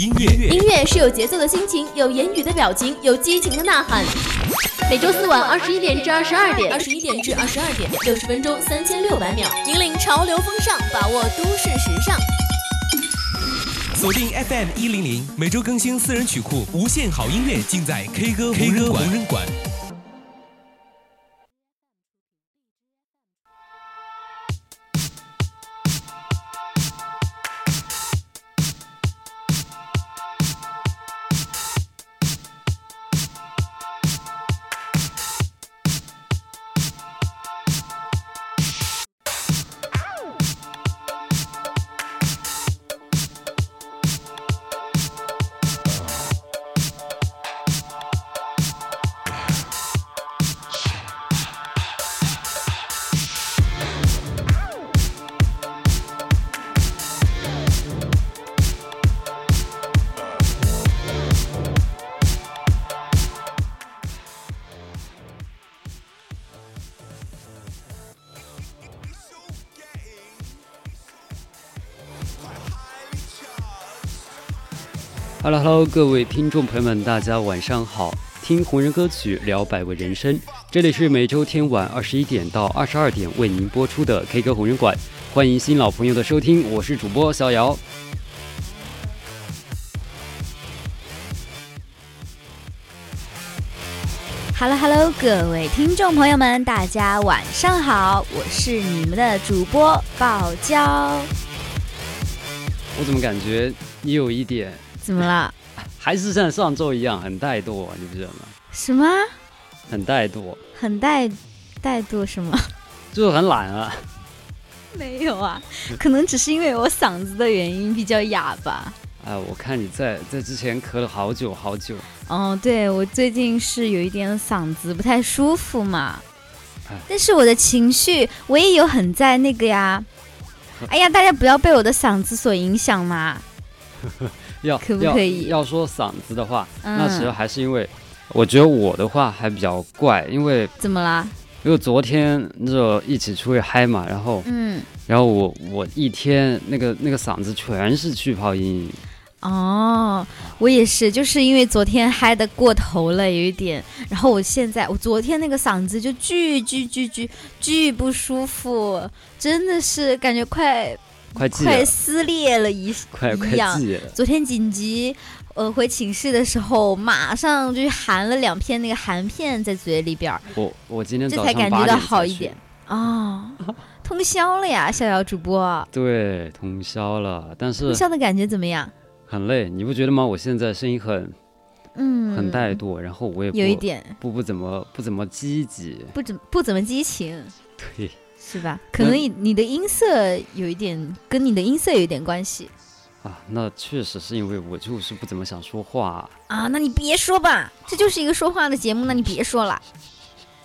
音乐，音乐是有节奏的心情，有言语的表情，有激情的呐喊。每周四晚二十一点至二十二点，二十一点至二十二点，六十分钟三千六百秒，引领潮流风尚，把握都市时尚。锁定 FM 一零零，每周更新私人曲库，无限好音乐尽在 K 歌 K 歌无人馆。Hello，Hello，各位听众朋友们，大家晚上好！听红人歌曲，聊百味人生。这里是每周天晚二十一点到二十二点为您播出的 K 歌红人馆，欢迎新老朋友的收听，我是主播逍遥。Hello，Hello，各位听众朋友们，大家晚上好，我是你们的主播爆娇。我怎么感觉你有一点？怎么了？还是像上周一样很怠惰，你不觉得吗？什么？很怠惰？很怠怠惰什么？就是很懒啊。没有啊，可能只是因为我嗓子的原因比较哑吧。哎，我看你在在之前咳了好久好久。哦，对，我最近是有一点嗓子不太舒服嘛。但是我的情绪我也有很在那个呀。哎呀，大家不要被我的嗓子所影响嘛。要可不可以？要说嗓子的话，那时候还是因为，我觉得我的话还比较怪，因为怎么啦？因为昨天就一起出去嗨嘛，然后嗯，然后我我一天那个那个嗓子全是去泡音。哦，我也是，就是因为昨天嗨的过头了，有一点，然后我现在我昨天那个嗓子就巨巨巨巨巨不舒服，真的是感觉快。快快撕裂了一快快样。昨天紧急呃回寝室的时候，马上就含了两片那个含片在嘴里边。我我今天这才感觉到好一点啊，通宵了呀，逍遥主播。对，通宵了，但是通宵的感觉怎么样？很累，你不觉得吗？我现在声音很嗯很怠惰，然后我也有一点不不怎么不怎么积极，不怎不怎么激情。对。是吧？可能你你的音色有一点，跟你的音色有一点关系啊。那确实是因为我就是不怎么想说话啊。那你别说吧，这就是一个说话的节目，那你别说了。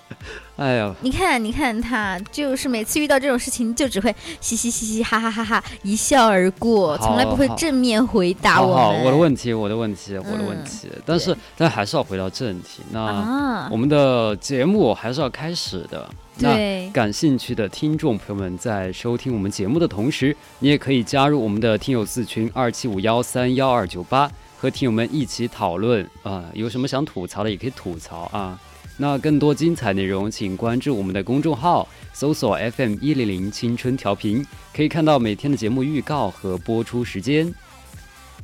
哎呀，你看，你看他，就是每次遇到这种事情，就只会嘻嘻嘻嘻哈哈哈哈一笑而过，从来不会正面回答我。好，我的问题，我的问题，我的问题。但是，但还是要回到正题。那我们的节目还是要开始的。那感兴趣的听众朋友们，在收听我们节目的同时，你也可以加入我们的听友四群二七五幺三幺二九八，和听友们一起讨论啊，有什么想吐槽的也可以吐槽啊。那更多精彩内容，请关注我们的公众号，搜索 FM 一零零青春调频，可以看到每天的节目预告和播出时间。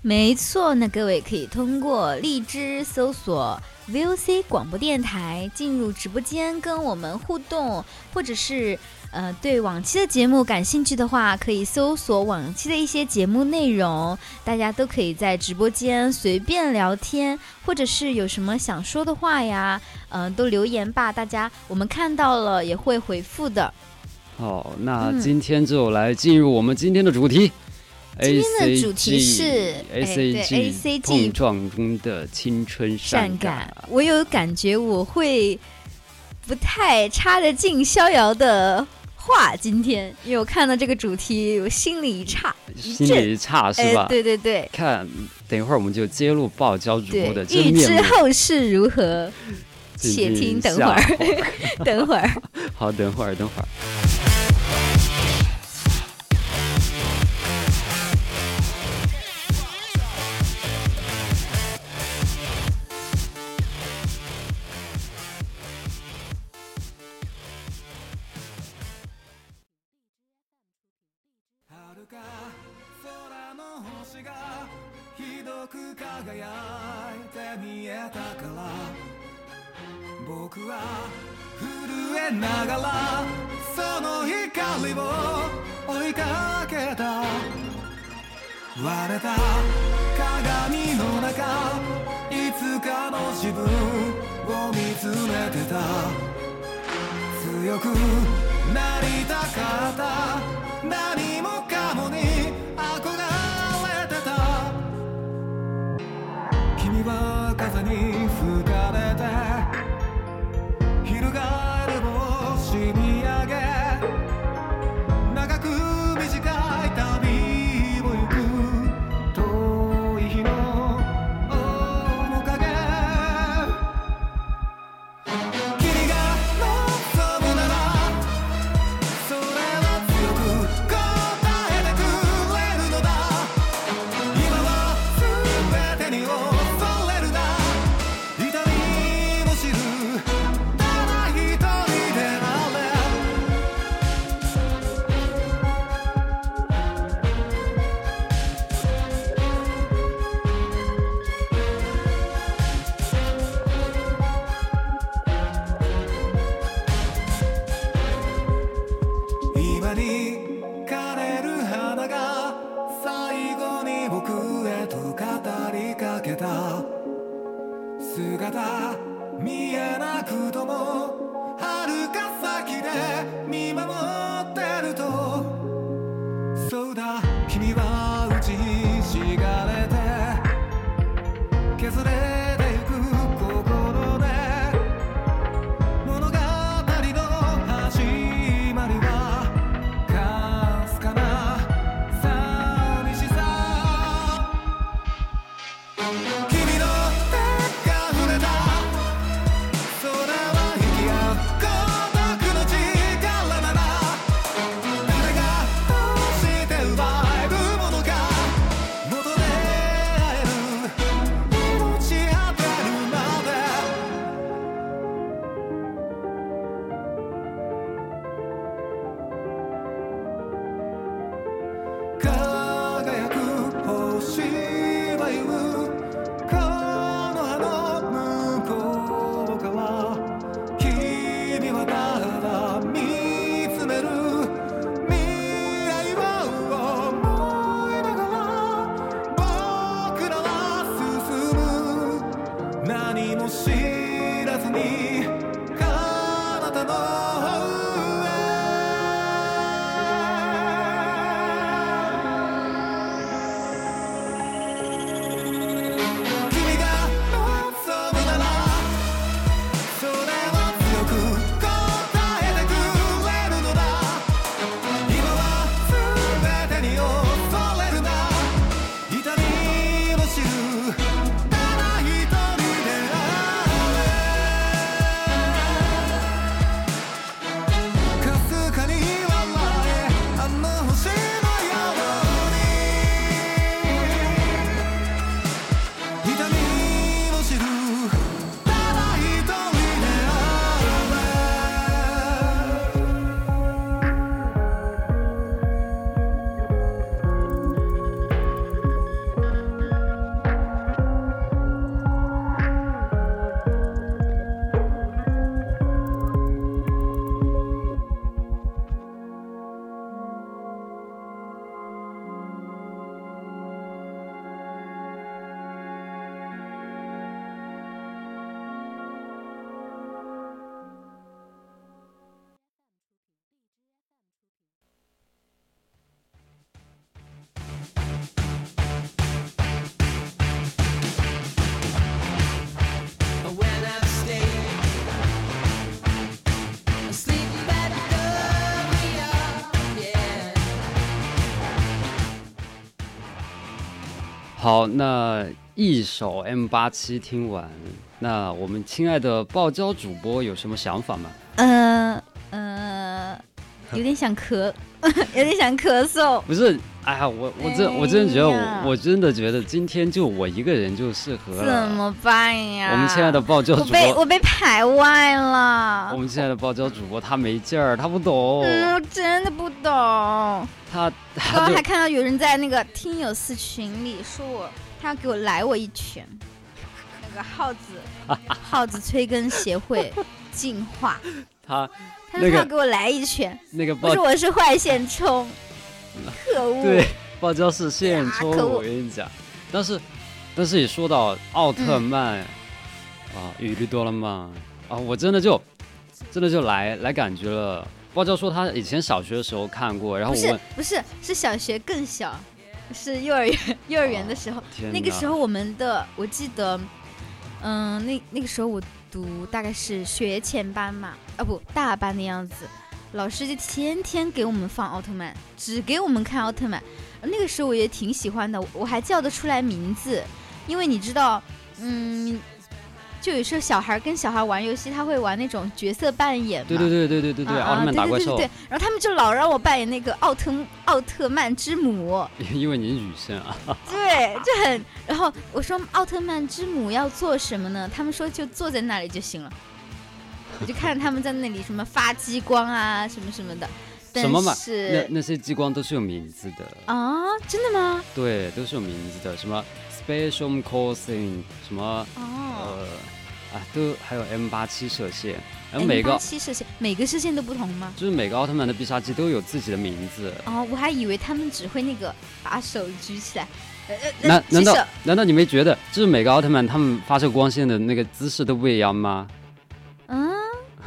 没错，那各位可以通过荔枝搜索。VOC 广播电台进入直播间跟我们互动，或者是呃对往期的节目感兴趣的话，可以搜索往期的一些节目内容。大家都可以在直播间随便聊天，或者是有什么想说的话呀，嗯，都留言吧。大家我们看到了也会回复的。好，那今天就来进入我们今天的主题。今天的主题是 A C G A 碰撞中的青春善感。我有感觉我会不太插得进逍遥的话，今天因为我看到这个主题，我心里一差，心里一差是吧？对对对。看，等一会儿我们就揭露爆娇主播的真面目。预知后事如何？且听等会儿，等会儿。好，等会儿，等会儿。たから僕は震えながらその光を追いかけた割れた鏡の中いつかの自分を見つめてた強くなりたかった何 life 好，那一首 M 八七听完，那我们亲爱的爆胶主播有什么想法吗？嗯，有点想咳，有点想咳嗽。不是，哎呀，我我真我真的觉得哎我我真的觉得今天就我一个人就适合怎。么办呀？我们亲爱的爆椒我主播，被我被排外了我。们亲爱的爆椒主播，他没劲儿，他不懂，嗯，我真的不懂。他刚刚还看到有人在那个听友四群里说我，他他要给我来我一拳。那个耗子，耗子催更协会 进化，他他要给我来一拳，那个爆我说我是坏线冲，可恶。对，爆椒是现充，啊可恶我跟你讲。但是，但是也说到奥特曼、嗯啊，雨绿多了吗？啊，我真的就真的就来来感觉了。爆椒说他以前小学的时候看过，然后不是我问，不是是小学更小，是幼儿园幼儿园的时候，那个时候我们的我记得，嗯，那那个时候我读大概是学前班嘛，啊不大班的样子，老师就天天给我们放奥特曼，只给我们看奥特曼。那个时候我也挺喜欢的，我还叫得出来名字，因为你知道，嗯，就有时候小孩跟小孩玩游戏，他会玩那种角色扮演嘛。对对对对对对对，啊奥特曼打怪兽对对对，对，然后他们就老让我扮演那个奥特奥特曼之母，因为你是女生啊，对，就很。然后我说奥特曼之母要做什么呢？他们说就坐在那里就行了。我就看着他们在那里什么发激光啊，什么什么的。但什么嘛？那是那些激光都是有名字的，啊，真的吗？对，都是有名字的，什么 special causing，什么哦呃啊，都还有 M 八七射线，然后，M 每个七射线，每个射线都不同吗？就是每个奥特曼的必杀技都有自己的名字。哦，我还以为他们只会那个把手举起来，呃呃难难道难道你没觉得，就是每个奥特曼他们发射光线的那个姿势都不一样吗？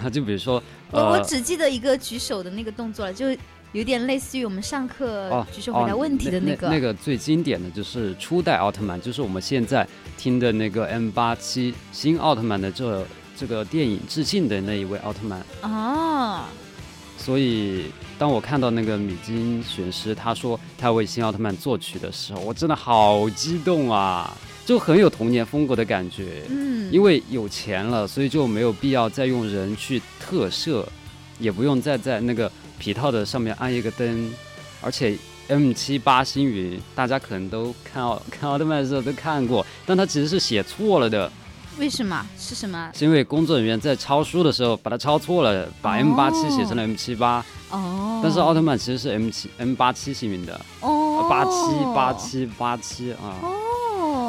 嗯，就比如说，我我呃，只记得一个举手的那个动作了，就有点类似于我们上课哦举手回答问题的那个。那个最经典的就是初代奥特曼，就是我们现在听的那个 M 八七新奥特曼的这这个电影致敬的那一位奥特曼。哦，所以当我看到那个米津玄师他说他为新奥特曼作曲的时候，我真的好激动啊，就很有童年风格的感觉。嗯，因为有钱了，所以就没有必要再用人去特摄，也不用再在那个皮套的上面安一个灯，而且 M 七八星云，大家可能都看奥 看奥特曼的时候都看过，但它其实是写错了的，为什么？是什么？是因为工作人员在抄书的时候把它抄错了，把 M 八七写成了 M 七八，哦，但是奥特曼其实是 M 七 M 八七星云的，哦。八七八七八七啊，哦，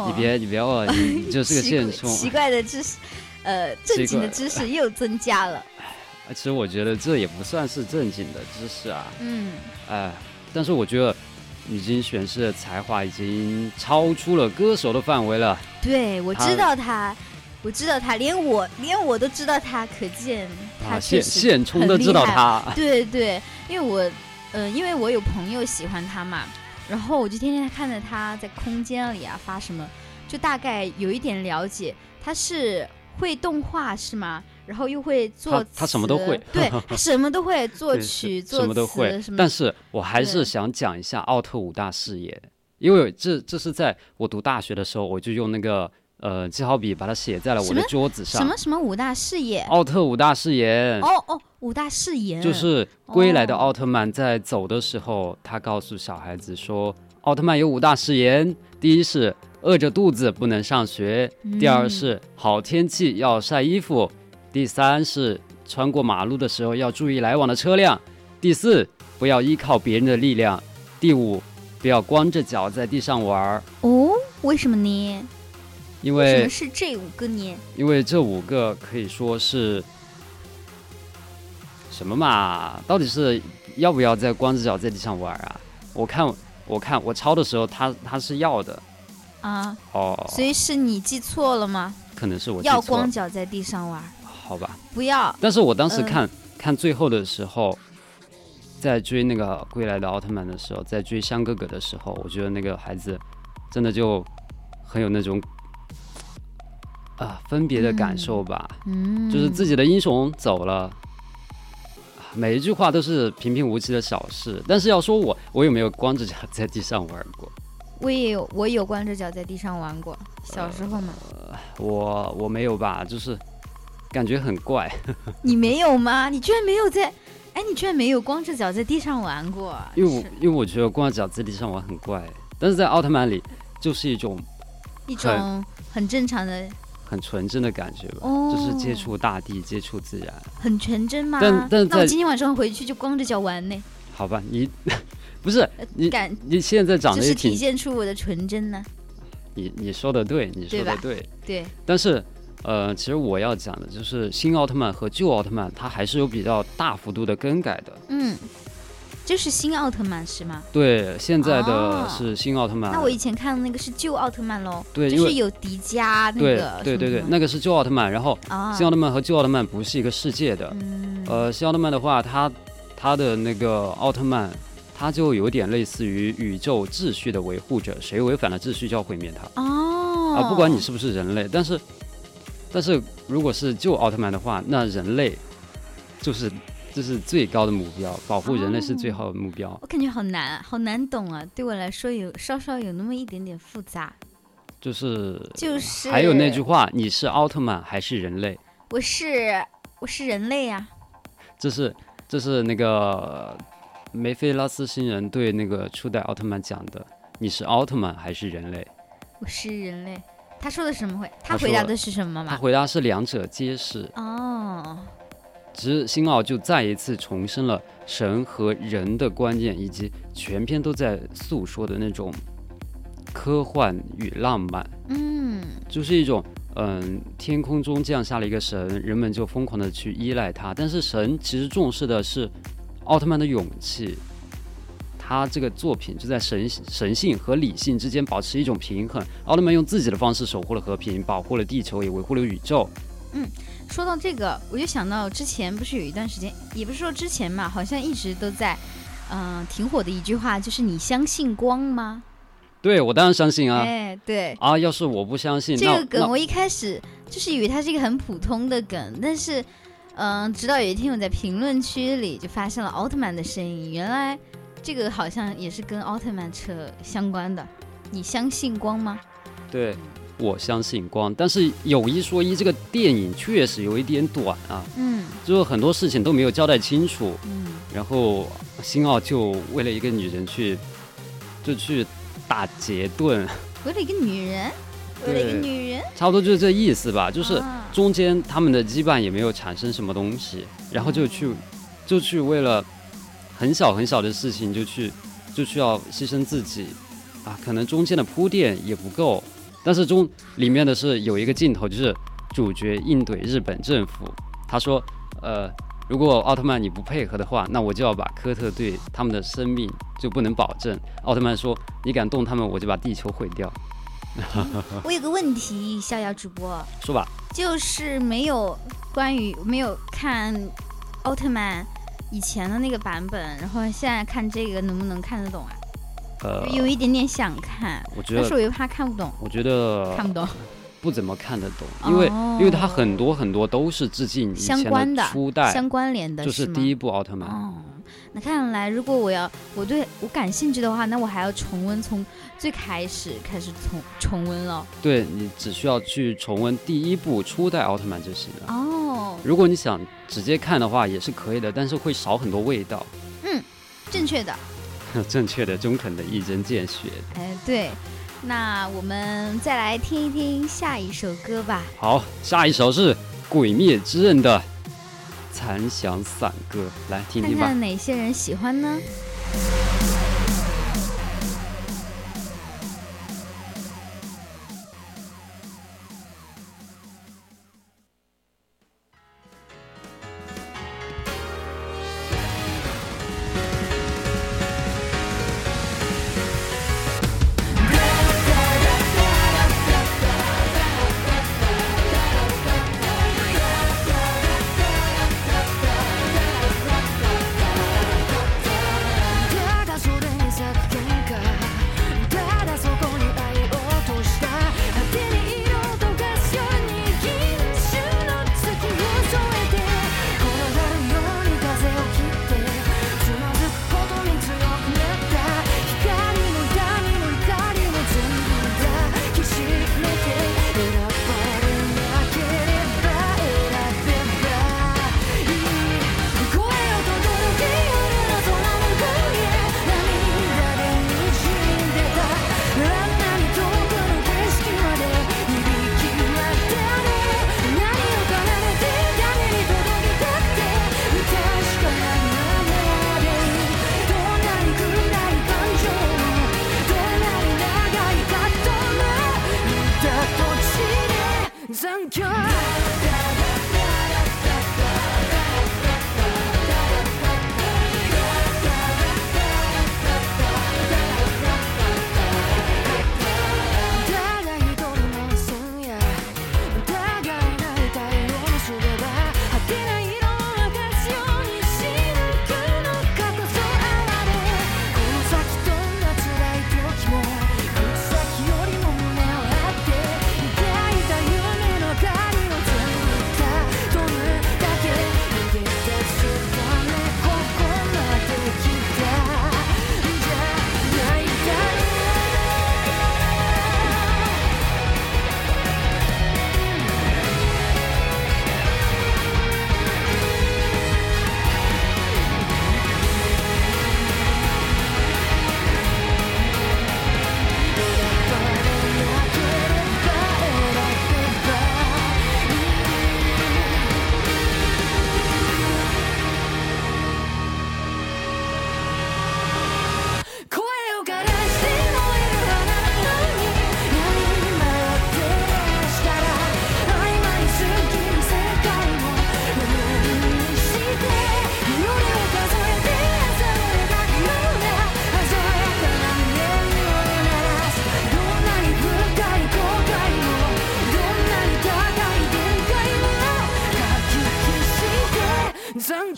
你别你别忘了，你你就是个 现充。奇怪的知识，呃，正经的知识又增加了。其实我觉得这也不算是正经的知识啊，嗯，哎，但是我觉得已经显示的才华已经超出了歌手的范围了。对，我知道他，我知道他，连我连我都知道他，可见他啊，现确实现充都知道他，对对，因为我，呃，因为我有朋友喜欢他嘛，然后我就天天看着他在空间里啊发什么，就大概有一点了解，他是会动画是吗？然后又会作词，他 他什么都会对，他什么都会，作曲、作词什么都会但是我还是想讲一下奥特五大事业，因为这这是在我读大学的时候，我就用那个呃记号笔把它写在了我的桌子上。什么什么五大誓言？奥特五大誓言，哦哦，五大誓言。就是归来的哦。奥特曼在走的时候，他告诉小孩子说，奥特曼有五大誓言：第一是饿着肚子不能上学；第二嗯是好天气要晒衣服；第三是穿过马路的时候要注意来往的车辆；第四不要依靠别人的力量；第五不要光着脚在地上玩儿，哦，为什么呢？因为什么是这五个年？因为这五个可以说是什么嘛？到底是要不要在光着脚在地上玩啊？我看我看我抄的时候他，他是要的啊，哦，所以是你记错了吗？可能是我记要错了光脚在地上玩，好吧？不要。但是我当时嗯看、看最后的时候，在追那个归来的奥特曼的时候，在追香哥哥的时候，我觉得那个孩子真的就很有那种啊分别的感受吧。嗯，就是自己的英雄走了，每一句话都是平平无奇的小事。但是要说我，我有没有光着脚在地上玩过？我也有，我有光着脚在地上玩过，小时候嘛。我我没有吧，就是感觉很怪。你没有吗？你居然没有在，哎，你居然没有光着脚在地上玩过？因为我因为我觉得光着脚在地上玩很怪，但是在奥特曼里就是一种一种很正常的、很纯真的感觉吧，哦就是接触大地，接触自然。很纯真吗？但但那我今天晚上回去就光着脚玩呢，好吧，你 不是你感你现在长就是体得也挺现出我的纯真呢。你你说的对，你说的对。对，但是，呃，其实我要讲的就是新奥特曼和旧奥特曼，它还是有比较大幅度的更改的。嗯，就是新奥特曼是吗？对，现在哦的是新奥特曼。那我以前看的那个是旧奥特曼喽，对就是有迪迦那个，对对对对，那个是旧奥特曼，然后啊，新奥特曼和旧奥特曼不是一个世界的。嗯，呃，新奥特曼的话，它它的那个奥特曼，他就有点类似于宇宙秩序的维护者，谁违反了秩序就要毁灭他。哦，啊，不管你是不是人类，但是但是如果是旧奥特曼的话，那人类就是这是最高的目标，保护人类是最好的目标。我感觉好难啊，好难懂啊，对我来说有稍稍有那么一点点复杂，就是就是还有那句话，你是奥特曼还是人类？我是我是人类呀、这是这是那个梅菲拉斯星人对那个初代奥特曼讲的，你是奥特曼还是人类？我是人类。他说的什么回？他回答的是什么吗他嘛？回答是两者皆是。哦，只是新奥就再一次重申了神和人的观念，以及全篇都在诉说的那种科幻与浪漫，嗯，就是一种嗯，天空中降下了一个神，人们就疯狂的去依赖他，但是神其实重视的是奥特曼的勇气。他这个作品就在神神性和理性之间保持一种平衡。奥特曼用自己的方式守护了和平，保护了地球，也维护了宇宙。说到这个，我就想到之前不是有一段时间，也不是说之前嘛，好像一直都在，嗯、挺火的一句话，就是你相信光吗？对我当然相信啊。哎，对，啊，要是我不相信，这个梗我一开始就是以为它是一个很普通的梗，但是，嗯、直到有一天我在评论区里就发现了奥特曼的身影，原来这个好像也是跟奥特曼车相关的。你相信光吗？对，我相信光。但是有一说一，这个电影确实有一点短啊，嗯就是很多事情都没有交代清楚。嗯，然后新奥就为了一个女人去，就去打劫盾，为了一个女人，为了一个女人，差不多就是这意思吧。就是啊中间他们的羁绊也没有产生什么东西，然后就去就去为了很小很小的事情就去就需要牺牲自己啊，可能中间的铺垫也不够，但是中里面的是有一个镜头，就是主角应对日本政府，他说呃。如果奥特曼你不配合的话，那我就要把科特队他们的生命就不能保证。奥特曼说：“你敢动他们，我就把地球毁掉。我有个问题，逍遥主播，”说吧，就是没有关于没有看奥特曼以前的那个版本，然后现在看这个能不能看得懂啊？呃，有一点点想看，我觉得但是我又怕看不懂，我觉得看不懂。不怎么看得懂，因为、哦因为它很多很多都是致敬相关的初代，相关联的就是第一部奥特曼。哦，那看来如果我要我对我感兴趣的话，那我还要重温从最开始开始重重温了。对你只需要去重温第一部初代奥特曼就行了。哦，如果你想直接看的话也是可以的，但是会少很多味道。嗯正确的。正确的、中肯的一针见血。哎，对。那我们再来听一听下一首歌吧。好，下一首是《鬼灭之刃》的残响散歌，来听听吧。看哪些人喜欢呢？「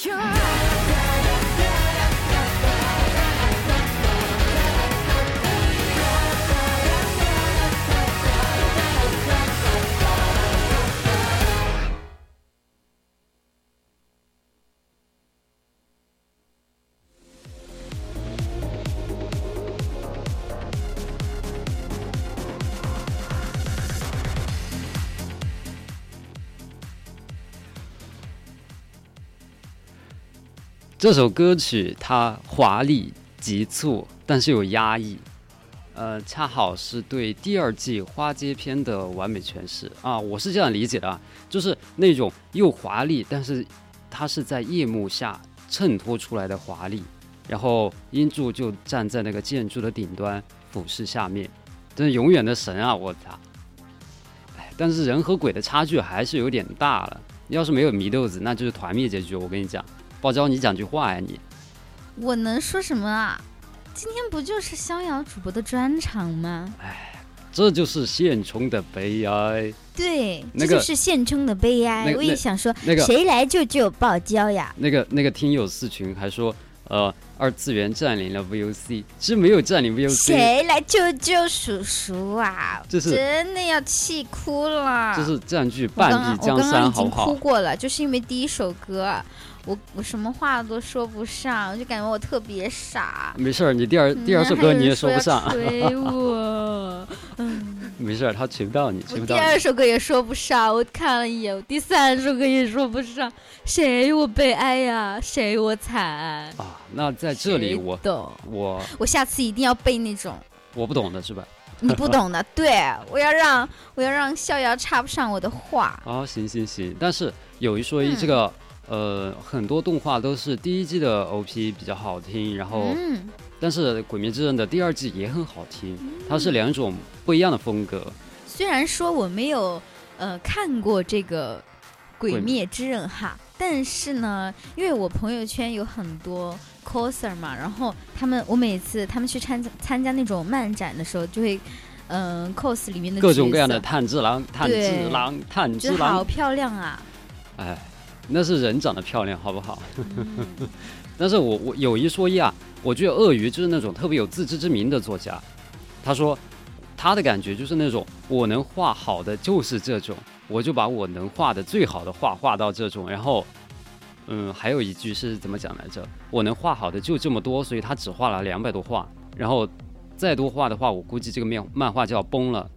消这首歌曲它华丽急促，但是有压抑，呃，恰好是对第二季花街篇的完美诠释啊！我是这样理解的啊，就是那种又华丽，但是它是在夜幕下衬托出来的华丽。然后英柱就站在那个建筑的顶端俯视下面，真是永远的神啊！我操！哎，但是人和鬼的差距还是有点大了。要是没有祢豆子，那就是团灭结局。我跟你讲。包娇，你讲句话呀你！我能说什么啊？今天不就是逍遥主播的专场吗？哎，这就是现充的悲哀。对，那个这就是现充的悲哀。那个我也想说，那个谁来救救爆娇呀？那个那个听友四群还说，呃，二次元占领了 VOC，其实没有占领 VOC。谁来救救叔叔啊？这是真的要气哭了。这是占据半壁江我刚刚已经山好不好哭？过了，就是因为第一首歌，我我什么话都说不上，我就感觉我特别傻。没事儿，你第二第二首歌你也说不上，嗯还有人说要捶我，没事儿，他锤不到你，锤不到第。二首歌也说不上，我看了一眼，我第三首歌也说不上，谁我悲哀呀？谁我惨？啊，那在这里我懂？我我下次一定要背那种我不懂的是吧？你不懂的，对我要让我要让逍遥插不上我的话。啊，行行行，但是有一说一，嗯这个呃很多动画都是第一季的 OP 比较好听，然后嗯，但是《鬼灭之刃》的第二季也很好听，它是两种不一样的风格。虽然说我没有呃看过这个《鬼灭之刃》哈，但是呢，因为我朋友圈有很多 coser 嘛，然后他们我每次他们去参加参加那种漫展的时候，就会嗯、cos 里面的各种各样的炭治郎、炭治郎、炭治郎。好漂亮啊！哎，那是人长得漂亮，好不好？嗯 但是我我有一说一啊，我觉得鳄鱼就是那种特别有自知之明的作家。他说他的感觉就是那种我能画好的就是这种，我就把我能画的最好的画画到这种。然后，嗯，还有一句是怎么讲来着？我能画好的就这么多，所以他只画了两百多画。然后再多画的话，我估计这个面漫画就要崩了。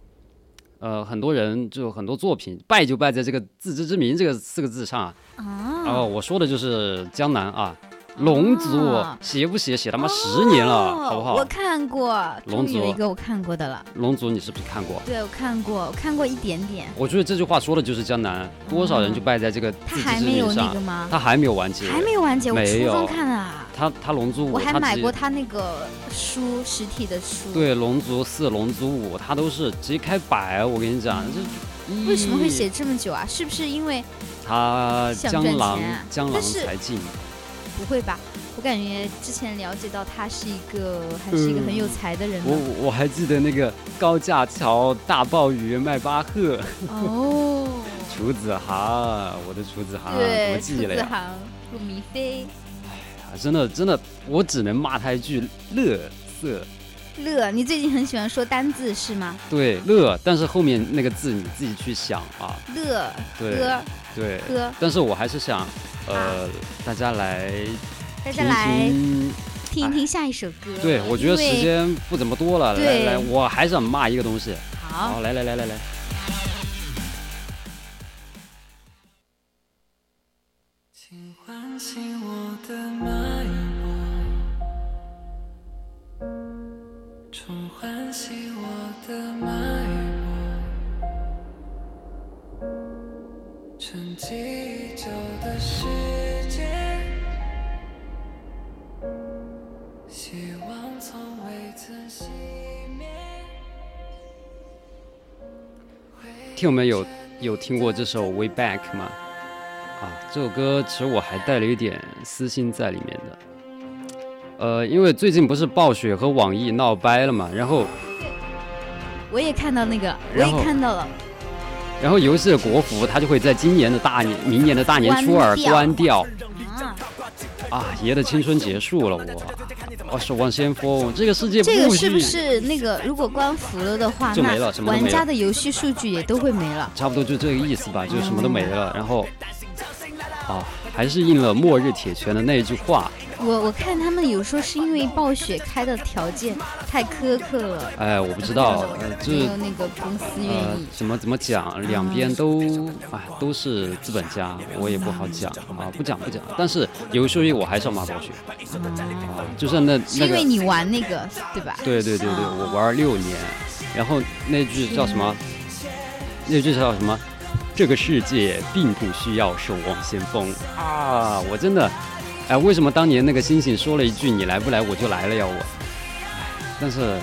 呃，很多人就很多作品败就败在这个自知之明这个四个字上啊。啊，哦，我说的就是江南啊，龙族哦写不写写他妈十年了，哦好不好我？看过，龙族一个我看过的了。龙族你是不是看过？对，我看过，我看过一点点。我觉得这句话说的就是江南，多少人就败在这个他自知之还没有明上那个，吗？他还没有完结，还没有完结，我初没有中看的啊。他他龙族五，我还买过他那个书，实体的书。，对龙族四、龙族五，他都是直接开摆。我跟你讲，这为什么会写这么久啊？是不是因为他江郎江郎才尽？不会吧？我感觉之前了解到他是一个还是一个很有才的人呢。我我还记得那个高架桥大鲍鱼迈巴赫，哦，楚子航，我的楚子航，对，么楚？子航、陆迷飞、啊真的真的，我只能骂他一句乐色。乐，你最近很喜欢说单字是吗？对，乐，但是后面那个字你自己去想啊。乐对歌对，歌，但是我还是想，呃，大家来听大家来听。听一听下一首歌。对，我觉得时间不怎么多了，来来，我还想骂一个东西。好。好，，来来来来来，请唤醒我的脉搏，重唤醒我的脉沉寂已久的时间，希望从未曾熄灭。听友们有有听过这首《Way Back》吗？啊，这首歌其实我还带了一点私心在里面的。呃，因为最近不是暴雪和网易闹掰了嘛，然后我也看到那个，我也看到了。然后游戏的国服它就会在今年的大年、明年的大年初二关掉。啊，啊，爷的青春结束了，我，我守望先锋，这个世界这个不是不是那个？如果关服了的话，就没了什么玩家的游戏数据也都会没了。差不多就这个意思吧，就什么都没了。然后，啊，还是应了末日铁拳的那一句话，我我看他们有说是因为暴雪开的条件太苛刻了，哎，我不知道，呃，就是那个公司愿呃意，。怎么怎么讲，两边都哎都是资本家，我也不好讲啊，不讲不讲。但是有说一，我还是要骂暴雪啊，就是那那个，是因为你玩那个对吧？对对对对，我玩六年，然后那句叫什么？那句叫什么？这个世界并不需要守望先锋啊！我真的，哎，为什么当年那个星星说了一句“你来不来我就来了”呀？我，哎，但是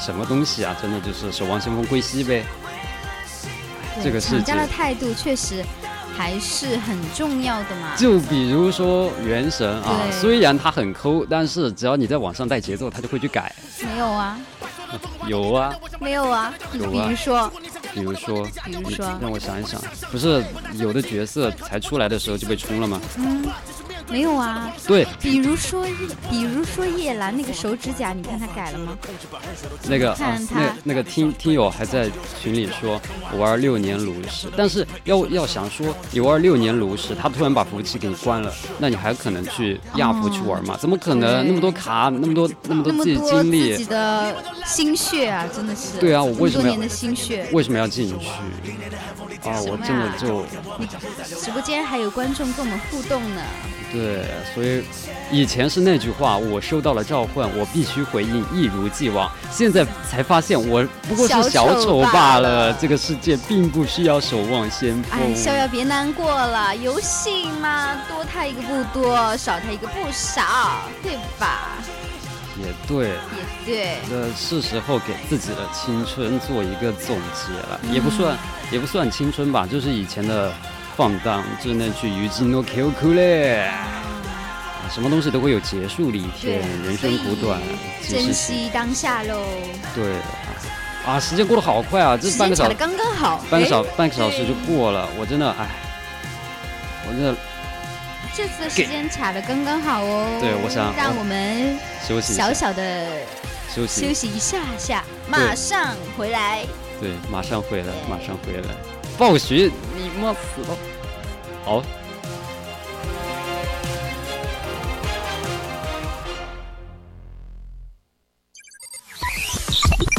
什么东西啊？真的就是守望先锋归西呗。这个世界厂家的态度确实还是很重要的嘛。就比如说《原神》啊，虽然它很抠，但是只要你在网上带节奏，它就会去改。没有啊，有啊，没有啊。你比有啊如说，比如说，比如说让我想一想，不是有的角色才出来的时候就被冲了吗？嗯，没有啊。对，比如说，比如说叶兰那个手指甲，你看他改了吗？那个啊那那个听听友还在群里说，我玩六年炉石，但是要要想说你玩六年炉石，他突然把服务器给你关了，那你还可能去亚服去玩吗？怎么可能？那么多卡，那么多那么多自己那么多精力自己，的心血啊，真的是。对啊我为什么要的心血？为什么要进去？啊，我真的就直播间还有观众跟我们互动呢。对，所以以前是那句话，我收到了召唤，我必须回应，一如既往。现在才发现，我不过是小小丑罢了。这个世界并不需要守望先锋。哎，逍遥别难过了，游戏嘛，多他一个不多，少他一个不少，对吧？也对，也对。那是时候给自己的青春做一个总结了，也不算，也不算青春吧，就是以前的放荡，就是那句“于今诺 Q Q 嘞”。啊什么东西都会有结束的一天，人生苦短，珍惜当下喽，对啊，时间过得好快啊，这半个小时刚刚好。半个小哎半个小时就过了，我真的哎，我真的这次的时间卡的刚刚好哦。对我想让我们休息小小的休息休息一下下，马上回来。对，马上回来，马上回来。暴雪，你妈死了！好，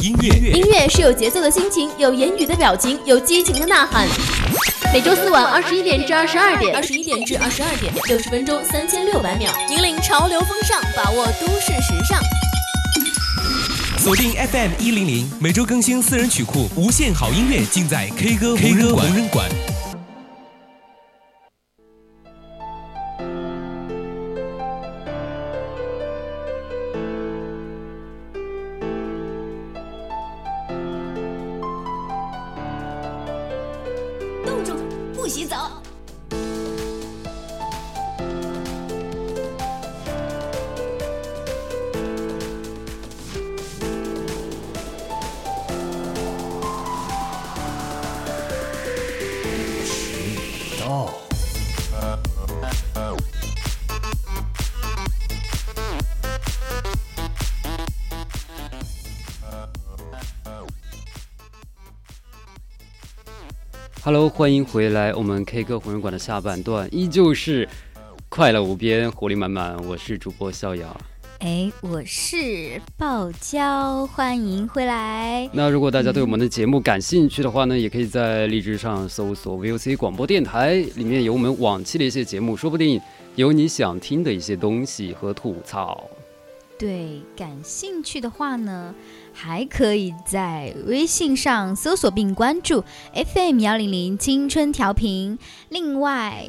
音乐音乐是有节奏的心情，有言语的表情，有激情的呐喊。每周四晚二十一点至二十二点，二十一点至二十二点，六十分钟三千六百秒。引领潮流风尚，把握都市时尚。锁定 FM 一零零，每周更新私人曲库，无限好音乐尽在 K 歌 K 歌无人馆。Hello，欢迎回来，我们 K 歌红人馆的下半段依旧是快乐无边，活力满满。我是主播逍遥。哎，我是爆娇，欢迎回来。那如果大家对我们的节目感兴趣的话呢，也可以在荔枝上搜索 VOC 广播电台，里面有我们往期的一些节目，说不定有你想听的一些东西和吐槽。对，感兴趣的话呢，还可以在微信上搜索并关注 FM 幺零零青春调频。另外，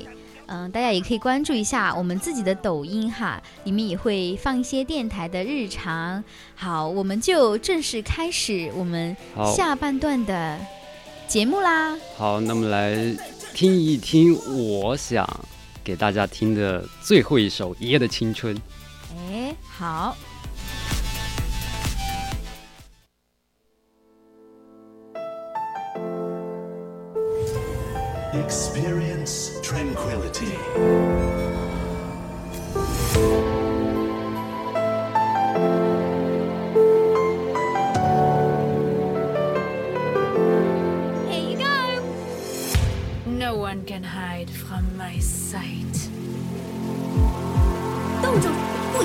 嗯、大家也可以关注一下我们自己的抖音哈，里面也会放一些电台的日常。好，我们就正式开始我们，下半段的节目啦。好，那么来听一听我想给大家听的最后一首《爷爷的青春》。哎，好，Experience tranquility. Here you go. No one can hide from my sight. 冻住，不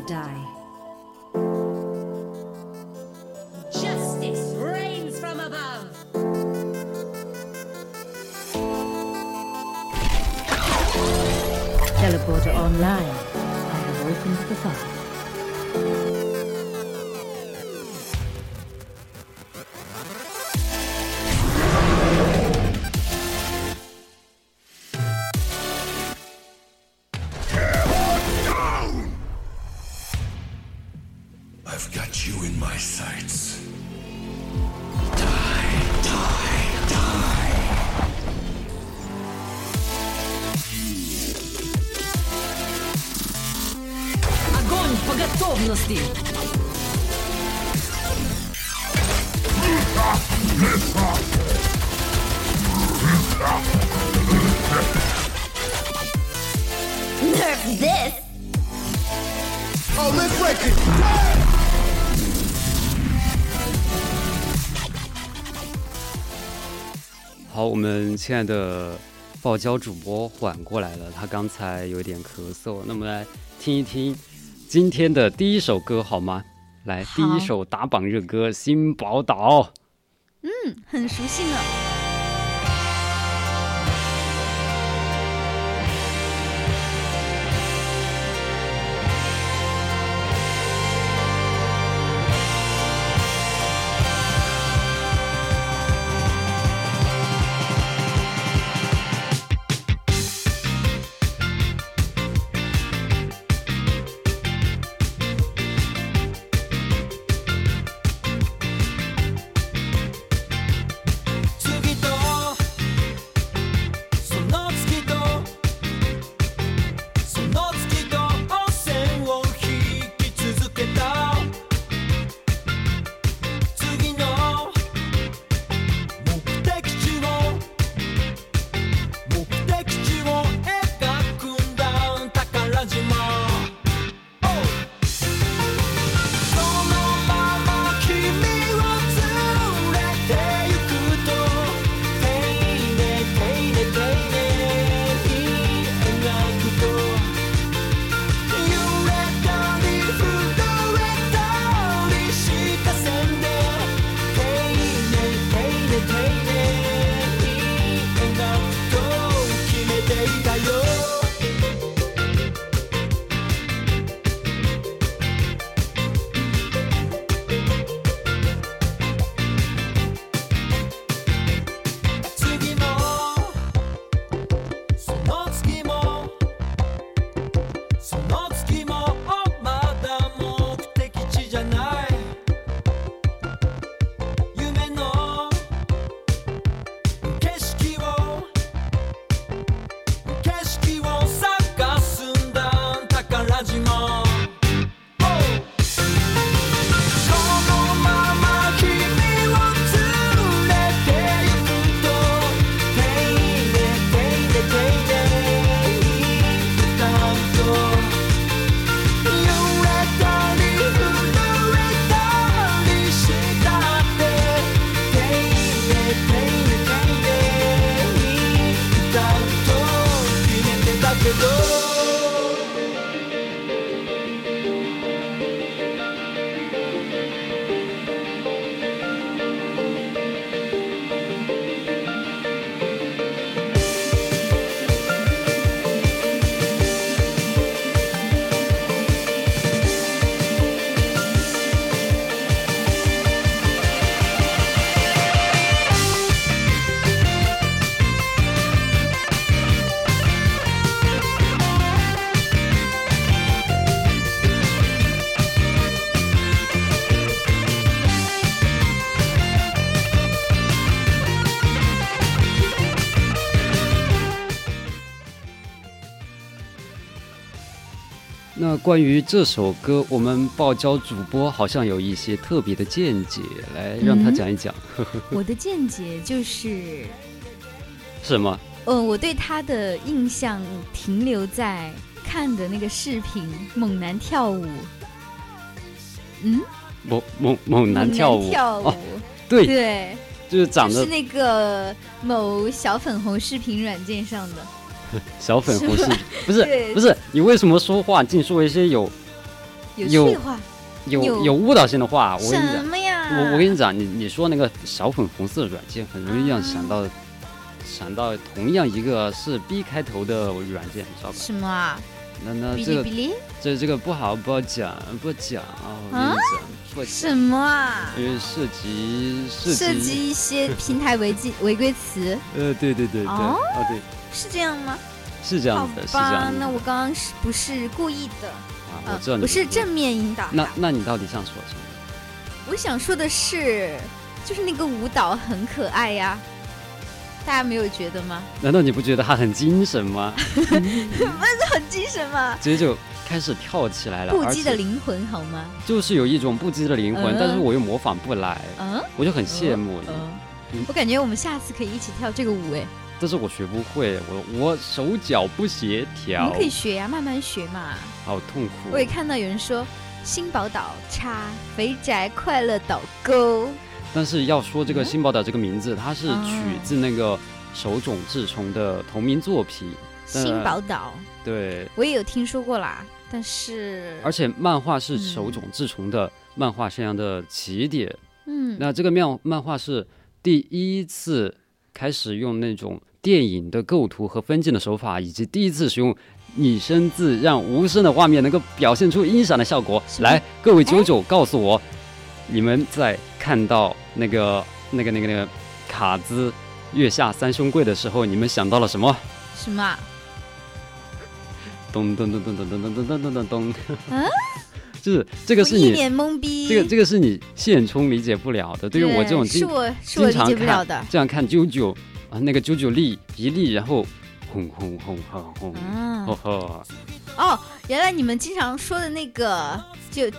die. 们亲爱的爆娇主播缓过来了，他刚才有点咳嗽，那么来听一听今天的第一首歌好吗？来，第一首打榜热歌《新宝岛》。嗯很熟悉呢。关于这首歌，我们爆椒主播好像有一些特别的见解，来让他嗯讲一讲。我的见解就是，什么？呃，我对他的印象停留在看的那个视频《猛男跳舞》。嗯，猛猛猛男跳舞？跳舞，哦，对，对，就是长得就是那个某小粉红视频软件上的。小粉红是不是不是？你为什么说话净说一些有有有话有有有误导性的话？我跟你讲，我我跟你讲，你你说那个小粉红色软件，很容易让想到想到同样一个是 B 开头的软件，你知道吧？什么啊？那那哔这个？这这个不好不好讲不讲啊！我跟你啊讲不讲，什么啊？因为涉及涉涉及一些平台违纪违规词，呃对对对对哦哦对是这样吗？是这样子的，是这样吧，那我刚刚是不是故意的？啊，呃我知道你不是正面引导那。那你到底想说什么？我想说的是，就是那个舞蹈很可爱呀，大家没有觉得吗？难道你不觉得他很精神吗？很精神吗？直接就开始跳起来了，不羁的灵魂好吗？就是有一种不羁的灵魂，嗯但是我又模仿不来，嗯，我就很羡慕你，嗯，我感觉我们下次可以一起跳这个舞，哎，但是我学不会，我我手脚不协我调们可，以学呀，慢慢学嘛。好痛苦我。也看到有人说新宝岛叉肥宅快乐岛沟，但是要说这个新宝岛这个名字，它是哦取自那个手冢治虫的同名作品，但新宝岛。对，我也有听说过啦，但是而且漫画是手嗯冢治虫的漫画生涯的起点。嗯，那这个漫漫画是第一次开始用那种电影的构图和分镜的手法，以及第一次使用拟声字让无声的画面能够表现出音响的效果。来，各位九哎九，告诉我，你们在看到那个那个那个那个卡兹月下三兄贵的时候，你们想到了什么？什么啊？咚咚咚咚咚咚咚咚咚咚咚咚。嗯就是这个是你一脸懵逼。这个这个是你现充理解不了的。对于我这种经是我是我理经常解不了看的。这样看啾啾啊，那个啾啾力一力，然后轰轰轰轰轰，哦，原来你们经常说的那个就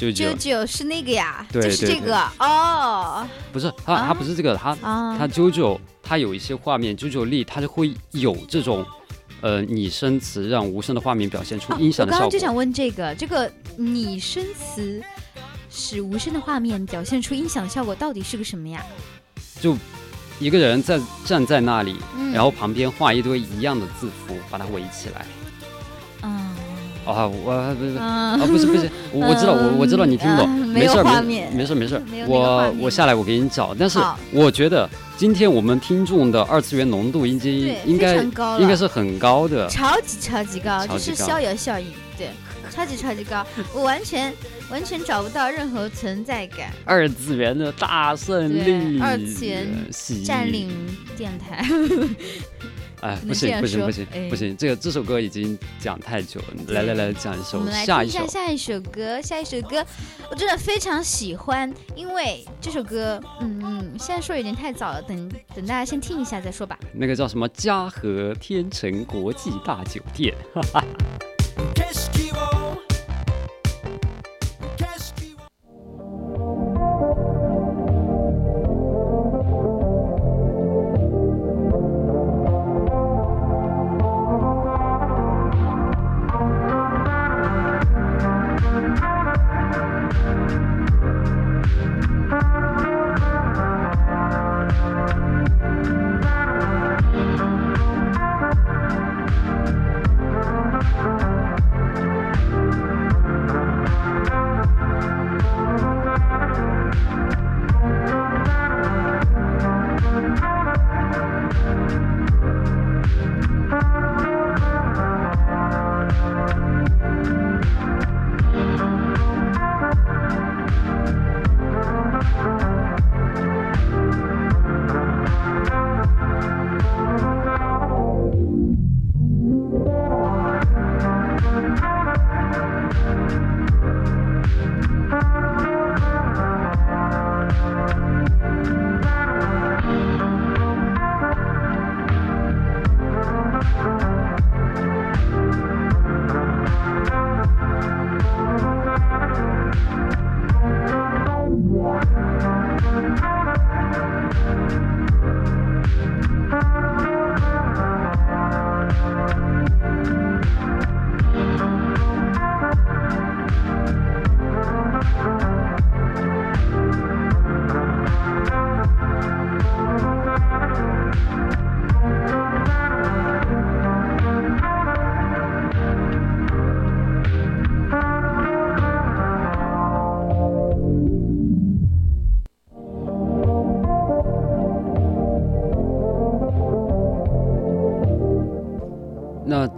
啾九啾九是那个呀，就是这个哦不是他，啊他不是这个，他啊，他啾啾，他有一些画面，啾啾力，他就会有这种。呃，拟声词让无声的画面表现出哦音响的效果。我刚刚就想问这个，这个拟声词使无声的画面表现出音响效果，到底是个什么呀？就一个人在站在那里，嗯然后旁边画一堆一样的字符，把它围起来。嗯啊，我不是嗯啊，不是不是，我我知道，我我知道你听不懂，嗯没事儿没没事没事我我下来我给你找，但是我觉得今天我们听众的二次元浓度已经应该应该是很高的，超级超级高，就是逍遥效应，对，超级超级高，我完全完全找不到任何存在感，二次元的大胜利，，二次元喜占领电台。哎，不行不行不行哎。不行，这个这首歌已经讲太久了，来来来讲一我首们来听一下下一首，下一首歌，下一首歌我真的非常喜欢，因为这首歌，嗯嗯，现在说有点太早了，等等大家先听一下再说吧。那个叫什么？嘉禾天成国际大酒店，景色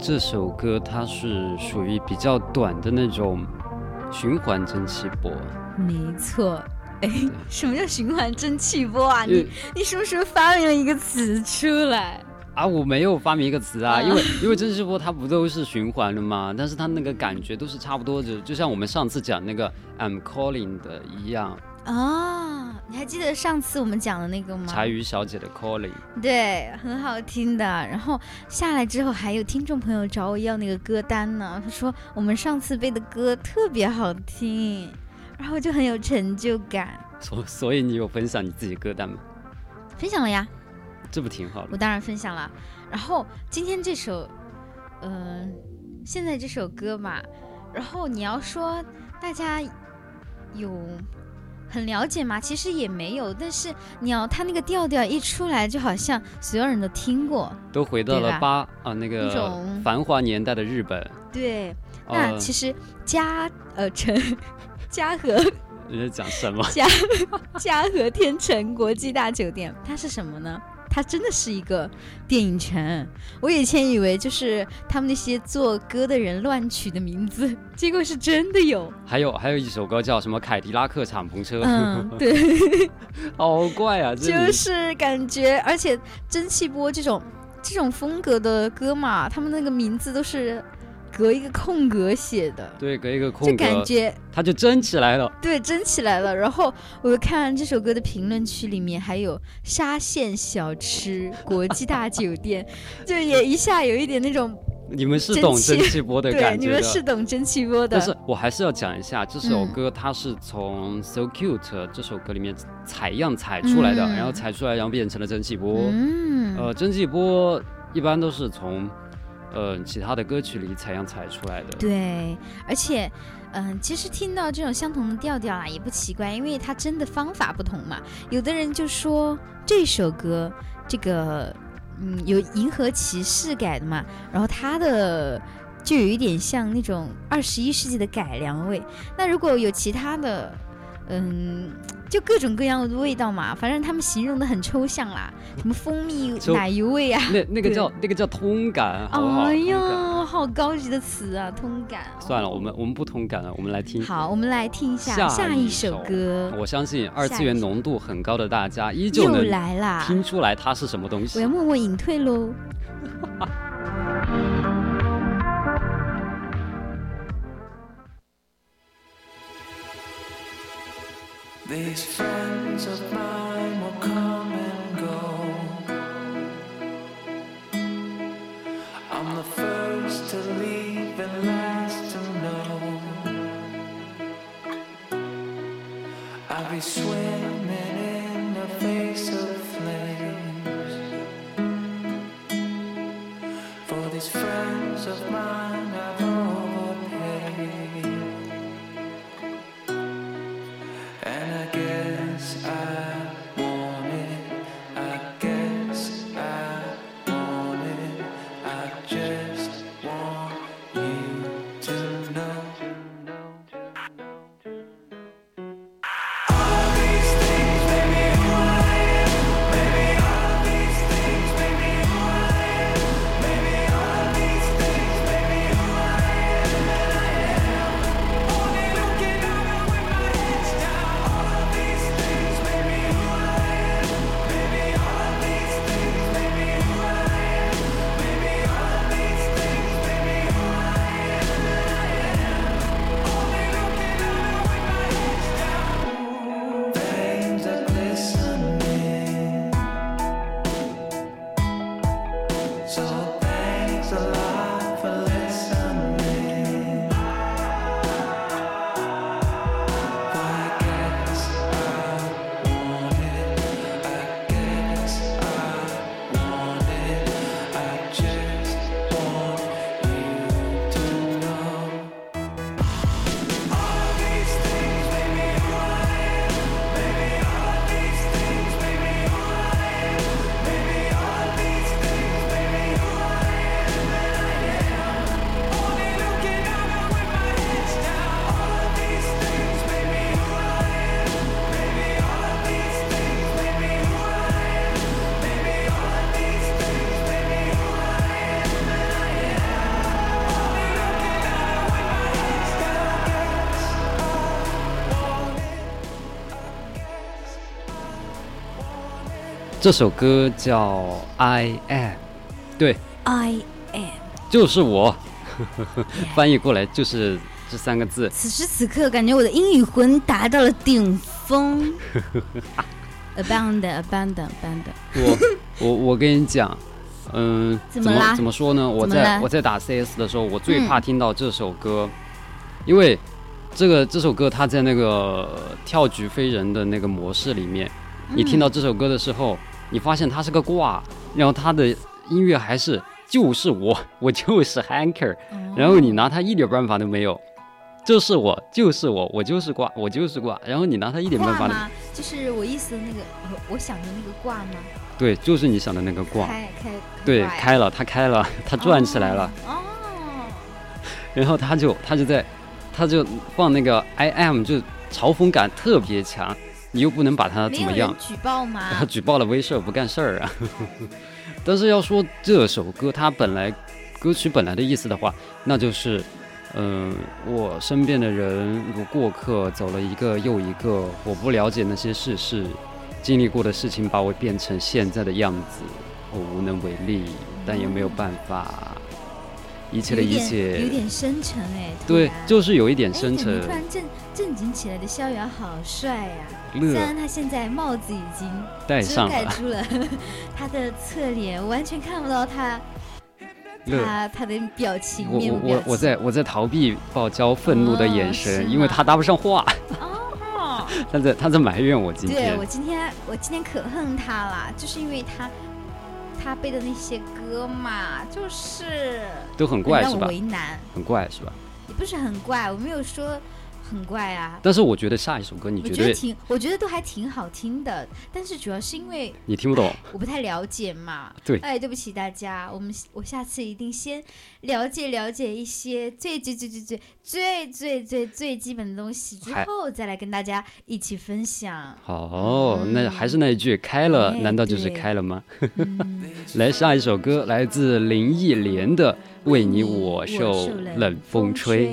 这首歌它是属于比较短的那种循环蒸汽波，没错。哎，什么叫循环蒸汽波啊？你你什么时候发明了一个词出来？啊，我没有发明一个词啊，啊因为因为蒸汽波它不都是循环的吗？但是它那个感觉都是差不多的，就像我们上次讲那个 I'm calling 的一样，哦，你还记得上次我们讲的那个吗？柴鱼小姐的 calling。对，很好听的。然后下来之后，还有听众朋友找我要那个歌单呢。他说我们上次背的歌特别好听，然后就很有成就感。所所以你有分享你自己歌单吗？分享了呀，这不挺好的我？当然分享了。然后今天这首，嗯、现在这首歌嘛，然后你要说大家有很了解吗？其实也没有，但是你要他那个调调一出来，就好像所有人都听过。都回到了八啊那那个种繁华年代的日本。对，那呃其实嘉呃城 嘉禾你在讲什么？嘉嘉禾天成国际大酒店，它是什么呢？它真的是一个电影城。我以前以为就是他们那些做歌的人乱取的名字，结果是真的有。还有还有一首歌叫什么凯迪拉克敞篷车，嗯，对，好怪啊！就是感觉，而且蒸汽波这种这种风格的歌嘛，他们那个名字都是隔一个空格写的，对，隔一个空格，就感觉它就蒸起来了。对，蒸起来了。然后我看这首歌的评论区里面还有沙县小吃、国际大酒店，就也一下有一点那种你们是懂蒸汽波的对，感觉的。你们是懂蒸汽波的。但是我还是要讲一下，这首嗯歌它是从《So Cute》这首歌里面采样采出来的，嗯然后采出来，然后变成了蒸汽波。嗯，呃，蒸汽波一般都是从呃其他的歌曲里采样采出来的。对，而且。嗯，其实听到这种相同的调调啊，也不奇怪，因为它真的方法不同嘛。有的人就说这首歌，这个嗯有银河骑士改的嘛，然后它的就有一点像那种二十一世纪的改良味。那如果有其他的，嗯，就各种各样的味道嘛，反正他们形容的很抽象啦，什么蜂蜜奶油味啊，那那个叫那个叫通感，好不好？哎呀，好高级的词啊，通感。算了，我们我们不通感了，我们来听。好，我们来听一下下一首首歌，我相信二次元浓度很高的大家依旧又能来啦！听出来它是什么东西我要。默默隐退喽。These friends of mine 这首歌叫《I Am》，对，I am。就是我，翻译过来就是这三个字。此时此刻，感觉我的英语魂达到了顶峰。Abandon, abandon, abandon。我我我跟你讲，嗯，怎怎么啦怎么说呢？我在我在打 CS 的时候，我最嗯怕听到这首歌，因为这个这首歌它在那个跳局飞人的那个模式里面，你听到这首歌的时候，你发现他是个挂，然后他的音乐还是就是我，我就是 Hanker，然后你拿他一点办法都没有。就是我，就是我，我就是挂，我就是挂。然后你拿他一点办法都，挂吗？就是我意思的那个，我我想的那个挂吗？对，就是你想的那个挂。开开对，开了，它开了，它转起来了，哦。然后他就他就在，他就放那个 I am，就嘲讽感特别强，你又不能把他怎么样，举报吗？他 举报了威慑不干事儿啊。但是要说这首歌它本来歌曲本来的意思的话，那就是，嗯、我身边的人如过客走了一个又一个，我不了解那些事事，经历过的事情把我变成现在的样子，我无能为力，但也没有办法，一切的一切有，点深沉哎。对，就是有一点哎深沉突。然正正经起来的逍遥好帅呀、虽然他现在帽子已经遮戴上了，盖住了 他的侧脸，完全看不到他。他他的表情我我。我我在我在逃避爆娇愤怒的眼哦神，是因为他搭不上话，哦，他在他在埋怨我今天对我。今天我今天可恨他了，就是因为他他背的那些歌嘛，就是都很怪是吧？为难，很怪是吧？也不是很怪，我没有说很怪啊。但是我觉得下一首歌你我觉得挺，我觉得都还挺好听的，但是主要是因为你听不懂，我不太了解嘛。对哎，对不起大家，我们我下次一定先了解了解一些最最最最最最最最最基本的东西，之后再来跟大家一起分享。好，那还是那一句，开了哎难道就是开了吗？嗯，来下一首歌，来自林忆莲的《为你我我受冷风吹》。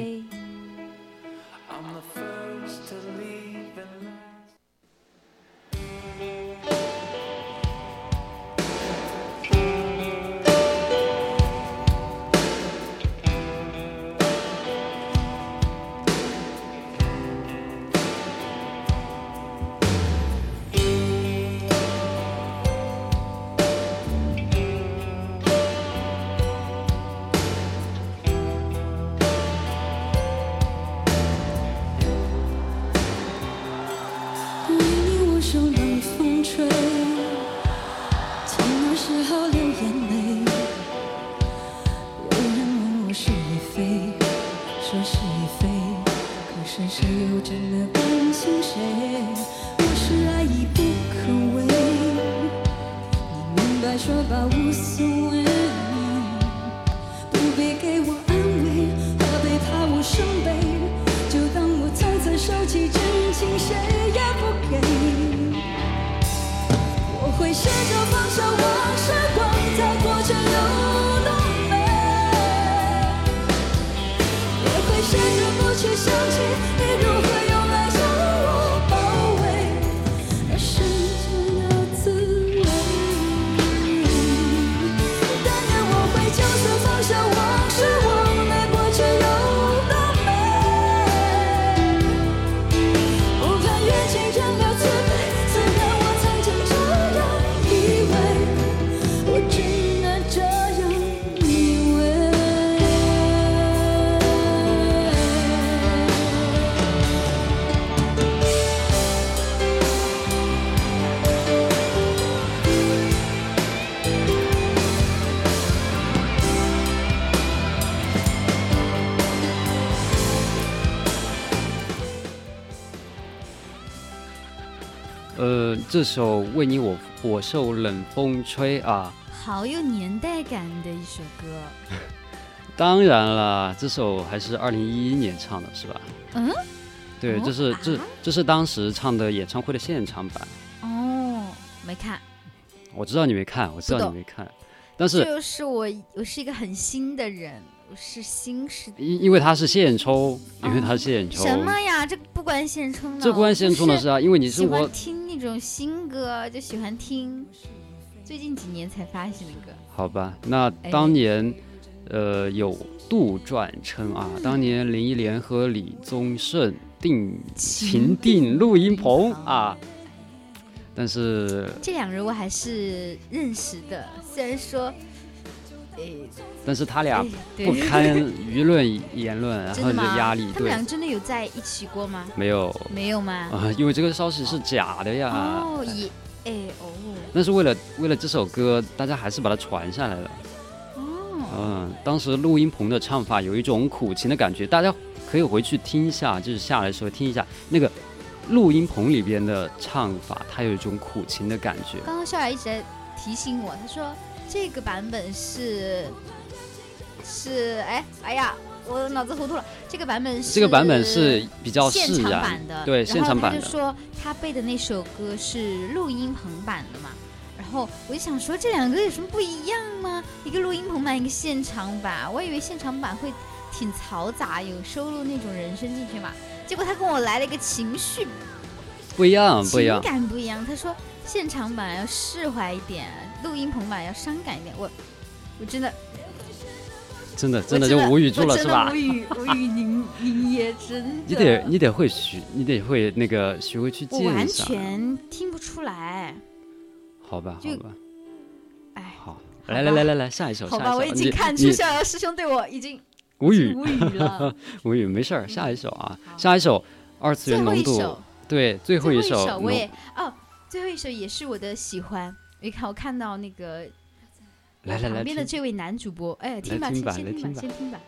这首《为你我我受冷风吹》啊，好有年代感的一首歌。当然了，这首还是二零一一年唱的，是吧？嗯，对，哦这是这啊？这是当时唱的演唱会的现场版。哦，没看，我知道你没看，我知道你没看，但是就是我，我是一个很新的人，我是新时因因为它是现抽，因为它是现抽，什么呀？这不关现充的，这关现充的是啊，因为你喜生活欢听那种新歌，就喜欢听。最近几年才发行的歌。好吧，那哎。当年，呃，有杜撰称啊，当年林忆莲和李宗盛定情定录音棚啊，但是这两人我还是认识的，虽然说，诶，但是他俩不堪舆论言论，然后你的？压力，对他们俩，真的有在一起过吗？没有没有吗？啊，因为这个消息是假的呀。哦，也，哎哦，那是为了为了这首歌，大家还是把它传下来了。哦，嗯，当时录音棚的唱法有一种苦情的感觉，大家可以回去听一下，就是下来的时候听一下那个录音棚里边的唱法，它有一种苦情的感觉。刚刚笑雅一直在提醒我，他说这个版本是是哎哎呀，我脑子糊涂了，这个版本是这个版本是比较现场版的，对现场版他就。说他背的那首歌是录音棚版的嘛，然后我就想说这两个有什么不一样吗？一个录音棚版，一个现场版，我以为现场版会挺嘈杂，有收录那种人声进去嘛，结果他跟我来了一个情绪不一样，不一样情。感不一样。他说现场版要释怀一点，录音棚吧要伤感一点。我我真的真的真的就无语住了，是吧无？语无语，您您也真的，你得你得会学，你得会那个学会去我完鉴赏。全听不出来。好吧，好吧，哎，好，来来来来来，下一首，好吧。我已经看出你逍遥师兄对我已经无语无语了。无语，没事儿，下一首啊，下一首二次元浓度，，对，最后一最后一首我也哦，最后一首也是我的喜欢。你看，我看到那个来来来旁边的这位男主播，哎，听吧，先听吧先听吧。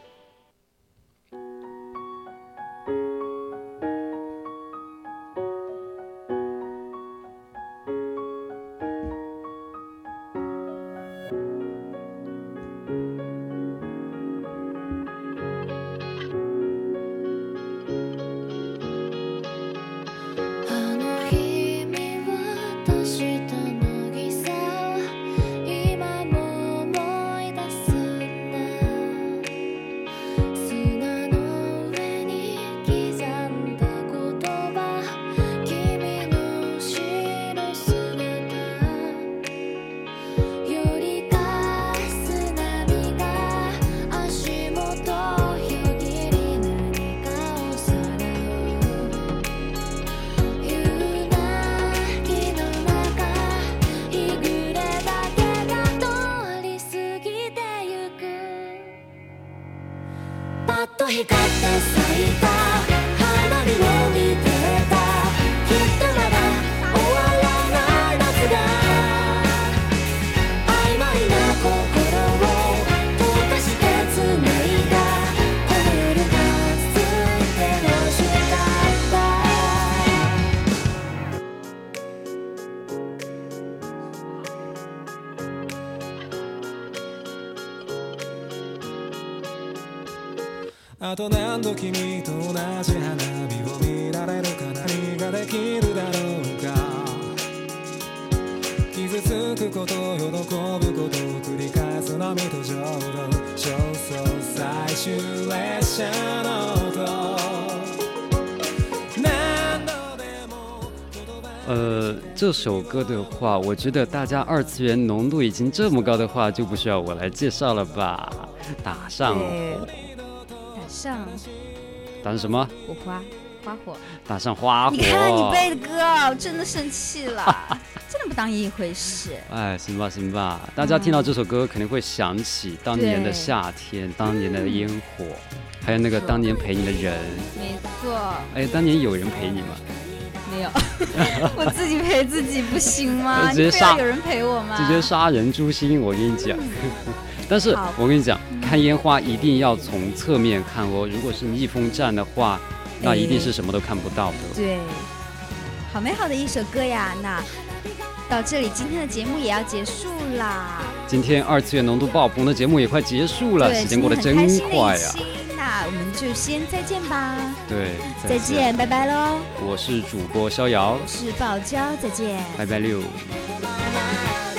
あと何度君と同じ花火を見られるか何ができるだろうか傷つくこと喜ぶことを繰り返す波と浄土焦燥最終列車の音何度でも言葉呃，这首歌的话，我觉得大家二次元浓度已经这么高的话，就不需要我来介绍了吧？打上对打 上打上什么？火花花火。打上花火。你看你背的歌，我真的生气了，真的不当一回事。哎，行吧，行吧，大家听到这首歌肯定会想起当年的夏天，当年的烟火，还有那个当年陪你的人。没错，哎，当年有人陪你吗？没有，我自己陪自己不行吗？直接杀有人陪我吗？直接杀人诛心，我跟你讲。但是我跟你讲，看烟花一定要从侧面看哦。如果是逆风站的话，那一定是什么都看不到的。对，好美好的一首歌呀！那到这里，今天的节目也要结束啦。今天二次元浓度爆棚的节目也快结束了，时间过得真快呀、那我们就先再见吧，对，再见，拜拜喽！我是主播逍遥，我是宝娇，再见。拜拜六。「